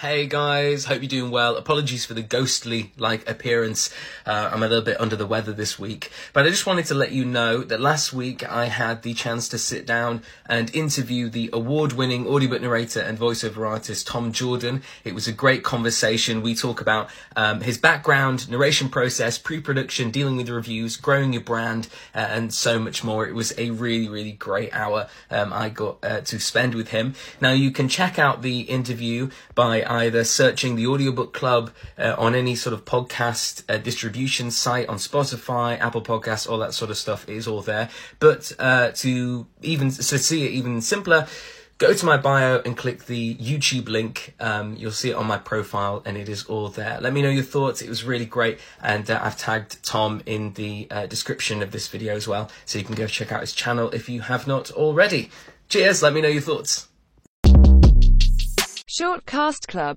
Hey guys, hope you're doing well. Apologies for the ghostly like appearance. Uh, I'm a little bit under the weather this week, but I just wanted to let you know that last week I had the chance to sit down and interview the award-winning audiobook narrator and voiceover artist Tom Jordan. It was a great conversation. We talk about um, his background, narration process, pre-production, dealing with reviews, growing your brand, uh, and so much more. It was a really, really great hour um, I got uh, to spend with him. Now you can check out the interview by either searching the Audiobook Club uh, on any sort of podcast uh, distribution site on Spotify, Apple Podcasts, all that sort of stuff is all there. But uh, to even to see it even simpler, go to my bio and click the YouTube link. Um, you'll see it on my profile, and it is all there. Let me know your thoughts. It was really great, and uh, I've tagged Tom in the uh, description of this video as well, so you can go check out his channel if you have not already. Cheers. Let me know your thoughts. Short Cast Club